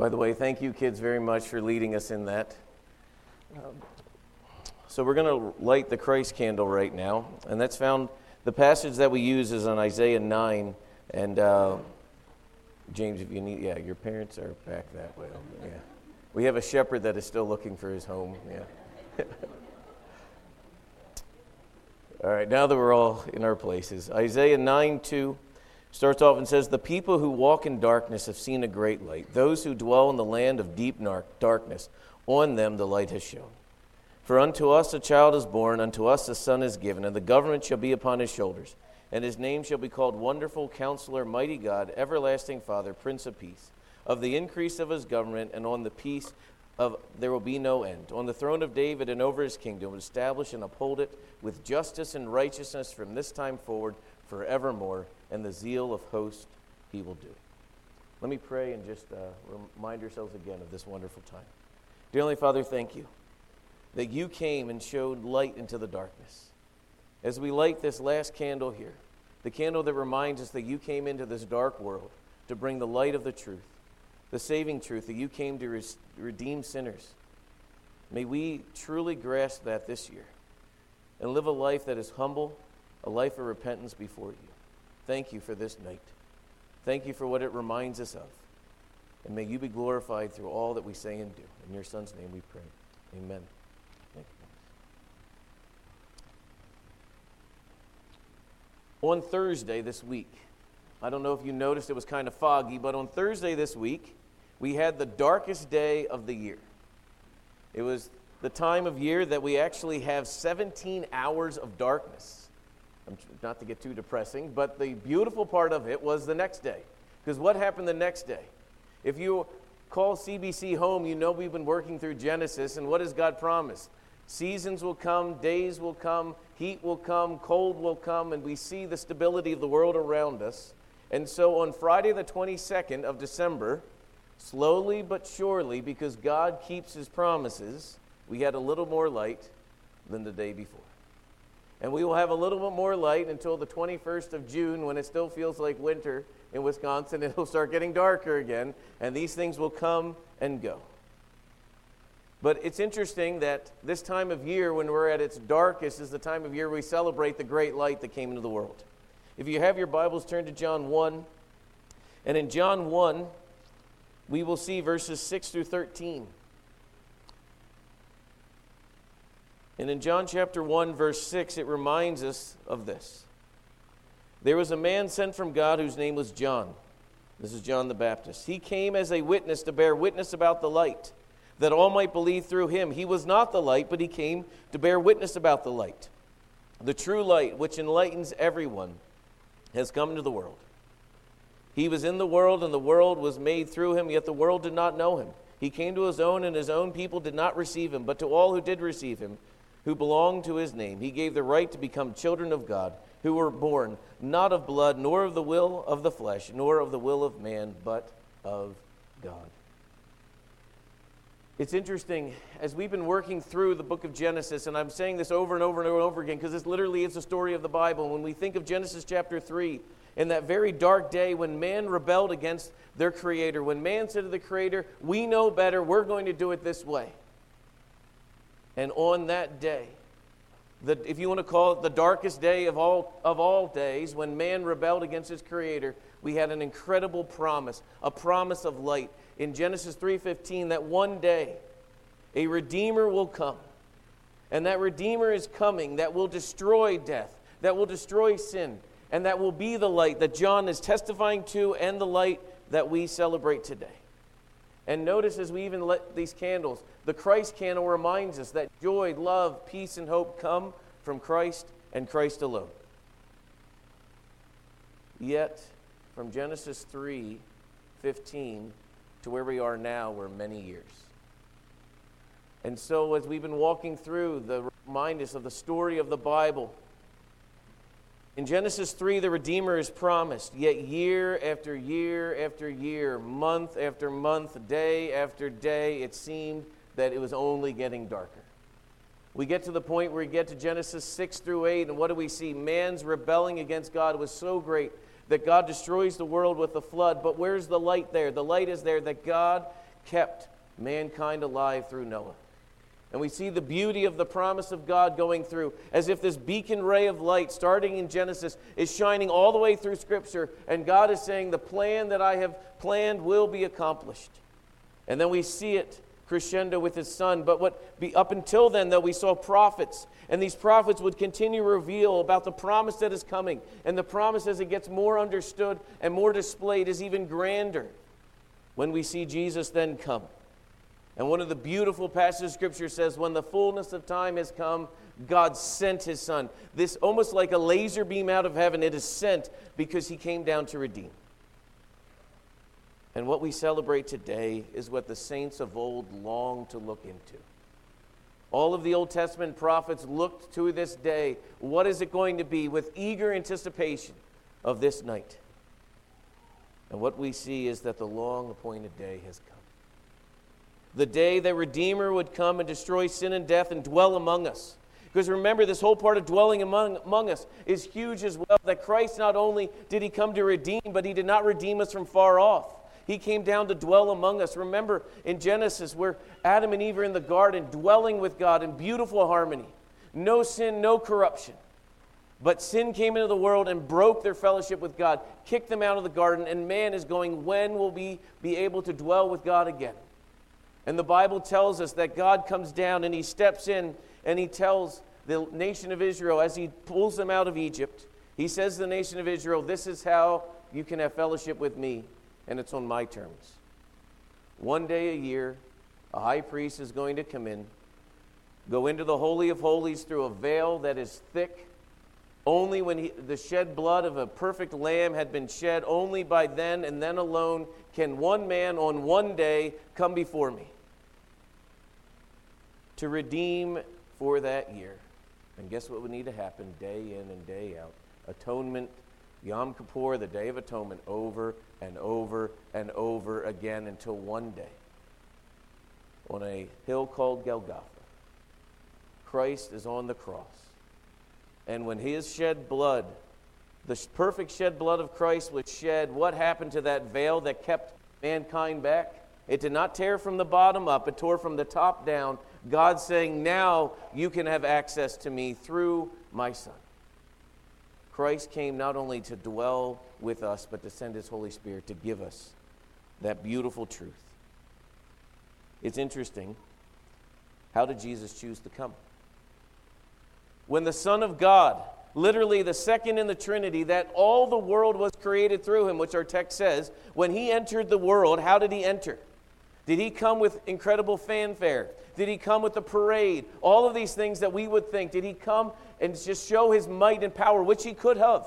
By the way, thank you, kids, very much for leading us in that. Um, so, we're going to light the Christ candle right now, and that's found, the passage that we use is on Isaiah 9. And uh, James, if you need, yeah, your parents are back that way. Yeah. We have a shepherd that is still looking for his home. Yeah. all right, now that we're all in our places, Isaiah 9 2 starts off and says, The people who walk in darkness have seen a great light. Those who dwell in the land of deep darkness, on them the light has shone. For unto us a child is born, unto us a son is given, and the government shall be upon his shoulders. And his name shall be called Wonderful Counselor, Mighty God, Everlasting Father, Prince of Peace. Of the increase of his government and on the peace of there will be no end. On the throne of David and over his kingdom, establish and uphold it with justice and righteousness from this time forward forevermore and the zeal of host he will do. Let me pray and just uh, remind ourselves again of this wonderful time. Dear Heavenly Father, thank you that you came and showed light into the darkness. As we light this last candle here, the candle that reminds us that you came into this dark world to bring the light of the truth, the saving truth, that you came to redeem sinners. May we truly grasp that this year and live a life that is humble, a life of repentance before you. Thank you for this night. Thank you for what it reminds us of. And may you be glorified through all that we say and do. In your Son's name we pray. Amen. On Thursday this week, I don't know if you noticed it was kind of foggy, but on Thursday this week, we had the darkest day of the year. It was the time of year that we actually have 17 hours of darkness not to get too depressing, but the beautiful part of it was the next day. Because what happened the next day? If you call CBC home, you know we've been working through Genesis, and what does God promise? Seasons will come, days will come, heat will come, cold will come, and we see the stability of the world around us. And so on Friday, the 22nd of December, slowly but surely, because God keeps his promises, we had a little more light than the day before. And we will have a little bit more light until the 21st of June when it still feels like winter in Wisconsin. It'll start getting darker again, and these things will come and go. But it's interesting that this time of year, when we're at its darkest, is the time of year we celebrate the great light that came into the world. If you have your Bibles, turn to John 1. And in John 1, we will see verses 6 through 13. And in John chapter 1, verse 6, it reminds us of this. There was a man sent from God whose name was John. This is John the Baptist. He came as a witness to bear witness about the light, that all might believe through him. He was not the light, but he came to bear witness about the light. The true light, which enlightens everyone, has come into the world. He was in the world, and the world was made through him, yet the world did not know him. He came to his own, and his own people did not receive him. But to all who did receive him, who belonged to his name. He gave the right to become children of God, who were born not of blood, nor of the will of the flesh, nor of the will of man, but of God. It's interesting, as we've been working through the book of Genesis, and I'm saying this over and over and over again because this literally is the story of the Bible. When we think of Genesis chapter 3, in that very dark day when man rebelled against their Creator, when man said to the Creator, We know better, we're going to do it this way. And on that day, the, if you want to call it the darkest day of all, of all days, when man rebelled against his creator, we had an incredible promise, a promise of light. In Genesis 3:15, that one day a redeemer will come. And that redeemer is coming that will destroy death, that will destroy sin, and that will be the light that John is testifying to and the light that we celebrate today. And notice as we even lit these candles, the Christ candle reminds us that joy, love, peace, and hope come from Christ and Christ alone. Yet, from Genesis 3 15 to where we are now, we're many years. And so, as we've been walking through the remind us of the story of the Bible, in Genesis 3, the Redeemer is promised, yet year after year after year, month after month, day after day, it seemed that it was only getting darker. We get to the point where we get to Genesis 6 through 8, and what do we see? Man's rebelling against God was so great that God destroys the world with the flood. But where's the light there? The light is there that God kept mankind alive through Noah. And we see the beauty of the promise of God going through, as if this beacon ray of light, starting in Genesis, is shining all the way through Scripture. And God is saying, The plan that I have planned will be accomplished. And then we see it crescendo with his son. But what be, up until then, though, we saw prophets. And these prophets would continue to reveal about the promise that is coming. And the promise, as it gets more understood and more displayed, is even grander when we see Jesus then come. And one of the beautiful passages of Scripture says, When the fullness of time has come, God sent his Son. This almost like a laser beam out of heaven, it is sent because he came down to redeem. And what we celebrate today is what the saints of old longed to look into. All of the Old Testament prophets looked to this day. What is it going to be with eager anticipation of this night? And what we see is that the long appointed day has come. The day that Redeemer would come and destroy sin and death and dwell among us. Because remember, this whole part of dwelling among, among us is huge as well. That Christ not only did he come to redeem, but he did not redeem us from far off. He came down to dwell among us. Remember in Genesis where Adam and Eve are in the garden dwelling with God in beautiful harmony. No sin, no corruption. But sin came into the world and broke their fellowship with God, kicked them out of the garden, and man is going, when will we be able to dwell with God again? And the Bible tells us that God comes down and he steps in and he tells the nation of Israel as he pulls them out of Egypt, he says to the nation of Israel, This is how you can have fellowship with me and it's on my terms. One day a year, a high priest is going to come in, go into the Holy of Holies through a veil that is thick. Only when he, the shed blood of a perfect lamb had been shed, only by then and then alone can one man on one day come before me to redeem for that year. And guess what would need to happen day in and day out? Atonement Yom Kippur, the Day of Atonement, over and over and over again until one day, on a hill called Golgotha, Christ is on the cross. And when his shed blood, the perfect shed blood of Christ was shed, what happened to that veil that kept mankind back? It did not tear from the bottom up, it tore from the top down. God saying, Now you can have access to me through my Son. Christ came not only to dwell with us, but to send his Holy Spirit to give us that beautiful truth. It's interesting. How did Jesus choose to come? When the Son of God, literally the second in the Trinity, that all the world was created through him, which our text says, when he entered the world, how did he enter? Did he come with incredible fanfare? Did he come with a parade? All of these things that we would think. Did he come and just show his might and power, which he could have?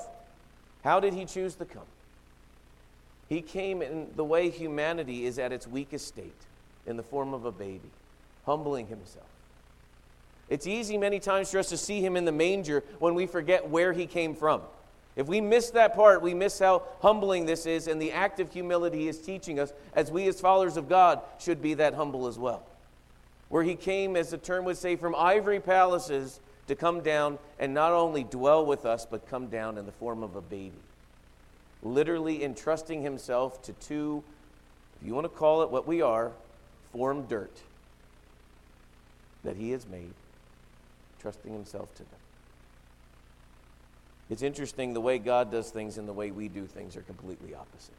How did he choose to come? He came in the way humanity is at its weakest state, in the form of a baby, humbling himself. It's easy many times for us to see him in the manger when we forget where he came from. If we miss that part, we miss how humbling this is, and the act of humility he is teaching us, as we as followers of God should be that humble as well. Where he came, as the term would say, from ivory palaces to come down and not only dwell with us, but come down in the form of a baby. Literally entrusting himself to two, if you want to call it what we are, formed dirt that he has made, trusting himself to them. It's interesting the way God does things and the way we do things are completely opposite.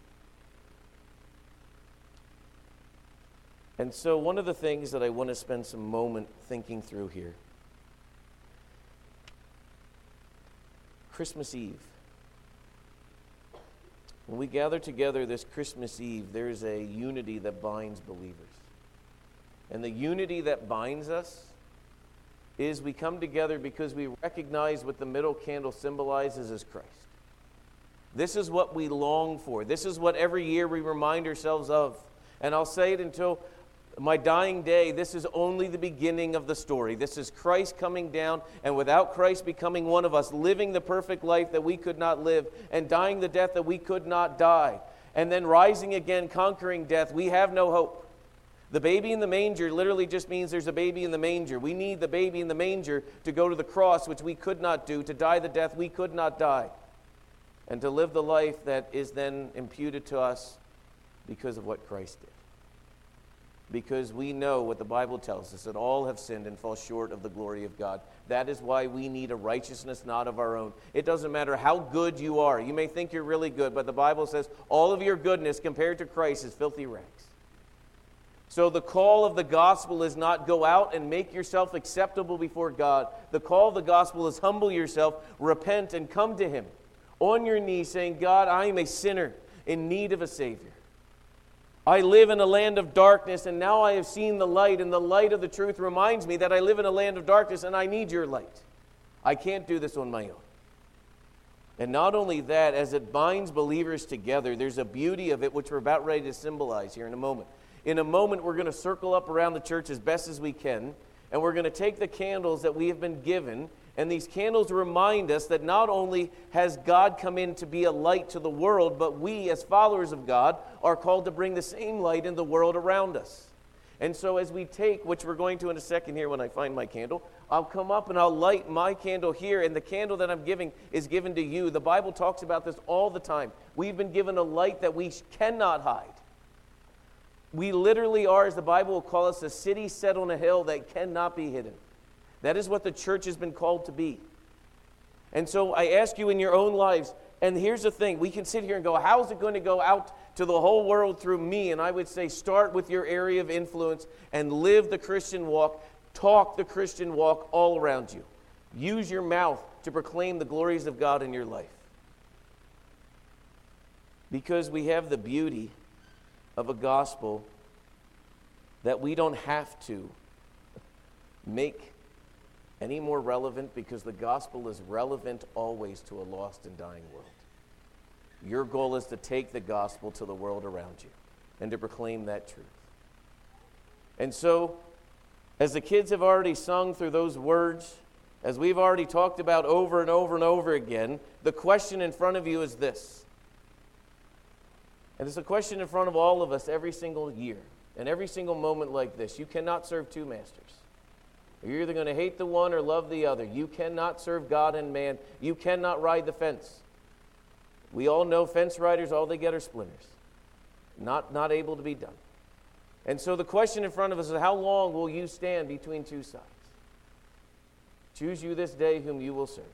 And so, one of the things that I want to spend some moment thinking through here Christmas Eve. When we gather together this Christmas Eve, there's a unity that binds believers. And the unity that binds us is we come together because we recognize what the middle candle symbolizes as Christ. This is what we long for. This is what every year we remind ourselves of. And I'll say it until my dying day, this is only the beginning of the story. This is Christ coming down, and without Christ becoming one of us, living the perfect life that we could not live, and dying the death that we could not die, and then rising again, conquering death, we have no hope. The baby in the manger literally just means there's a baby in the manger. We need the baby in the manger to go to the cross, which we could not do, to die the death we could not die, and to live the life that is then imputed to us because of what Christ did. Because we know what the Bible tells us that all have sinned and fall short of the glory of God. That is why we need a righteousness not of our own. It doesn't matter how good you are. You may think you're really good, but the Bible says all of your goodness compared to Christ is filthy rags. So the call of the gospel is not go out and make yourself acceptable before God. The call of the gospel is humble yourself, repent, and come to Him on your knees saying, God, I am a sinner in need of a Savior. I live in a land of darkness, and now I have seen the light, and the light of the truth reminds me that I live in a land of darkness and I need your light. I can't do this on my own. And not only that, as it binds believers together, there's a beauty of it which we're about ready to symbolize here in a moment. In a moment, we're going to circle up around the church as best as we can, and we're going to take the candles that we have been given and these candles remind us that not only has God come in to be a light to the world, but we, as followers of God, are called to bring the same light in the world around us. And so, as we take, which we're going to in a second here when I find my candle, I'll come up and I'll light my candle here, and the candle that I'm giving is given to you. The Bible talks about this all the time. We've been given a light that we cannot hide. We literally are, as the Bible will call us, a city set on a hill that cannot be hidden. That is what the church has been called to be. And so I ask you in your own lives, and here's the thing we can sit here and go, how is it going to go out to the whole world through me? And I would say, start with your area of influence and live the Christian walk, talk the Christian walk all around you. Use your mouth to proclaim the glories of God in your life. Because we have the beauty of a gospel that we don't have to make any more relevant because the gospel is relevant always to a lost and dying world. Your goal is to take the gospel to the world around you and to proclaim that truth. And so, as the kids have already sung through those words, as we've already talked about over and over and over again, the question in front of you is this. And it's a question in front of all of us every single year and every single moment like this. You cannot serve two masters. You're either going to hate the one or love the other. You cannot serve God and man. You cannot ride the fence. We all know fence riders, all they get are splinters. Not, not able to be done. And so the question in front of us is how long will you stand between two sides? Choose you this day whom you will serve.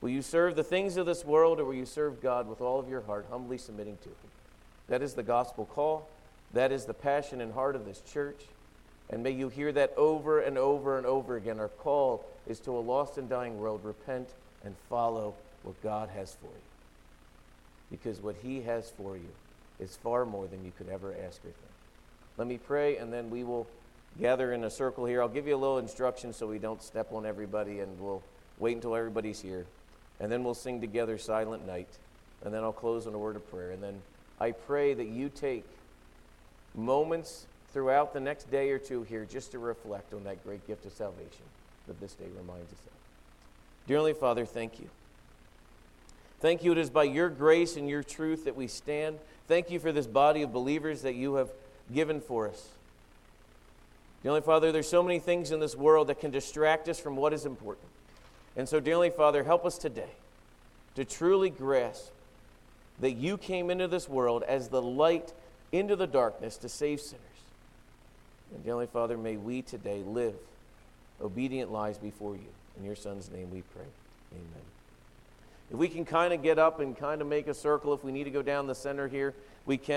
Will you serve the things of this world or will you serve God with all of your heart, humbly submitting to Him? That is the gospel call. That is the passion and heart of this church. And may you hear that over and over and over again. Our call is to a lost and dying world repent and follow what God has for you. Because what He has for you is far more than you could ever ask or think. Let me pray, and then we will gather in a circle here. I'll give you a little instruction so we don't step on everybody, and we'll wait until everybody's here. And then we'll sing together Silent Night. And then I'll close on a word of prayer. And then I pray that you take moments throughout the next day or two here just to reflect on that great gift of salvation that this day reminds us of. Dearly Father, thank you. Thank you. It is by your grace and your truth that we stand. Thank you for this body of believers that you have given for us. Dearly Father, there's so many things in this world that can distract us from what is important. And so, dearly Father, help us today to truly grasp that you came into this world as the light into the darkness to save sinners. And dearly Father, may we today live obedient lives before you. In your Son's name we pray. Amen. If we can kind of get up and kind of make a circle, if we need to go down the center here, we can.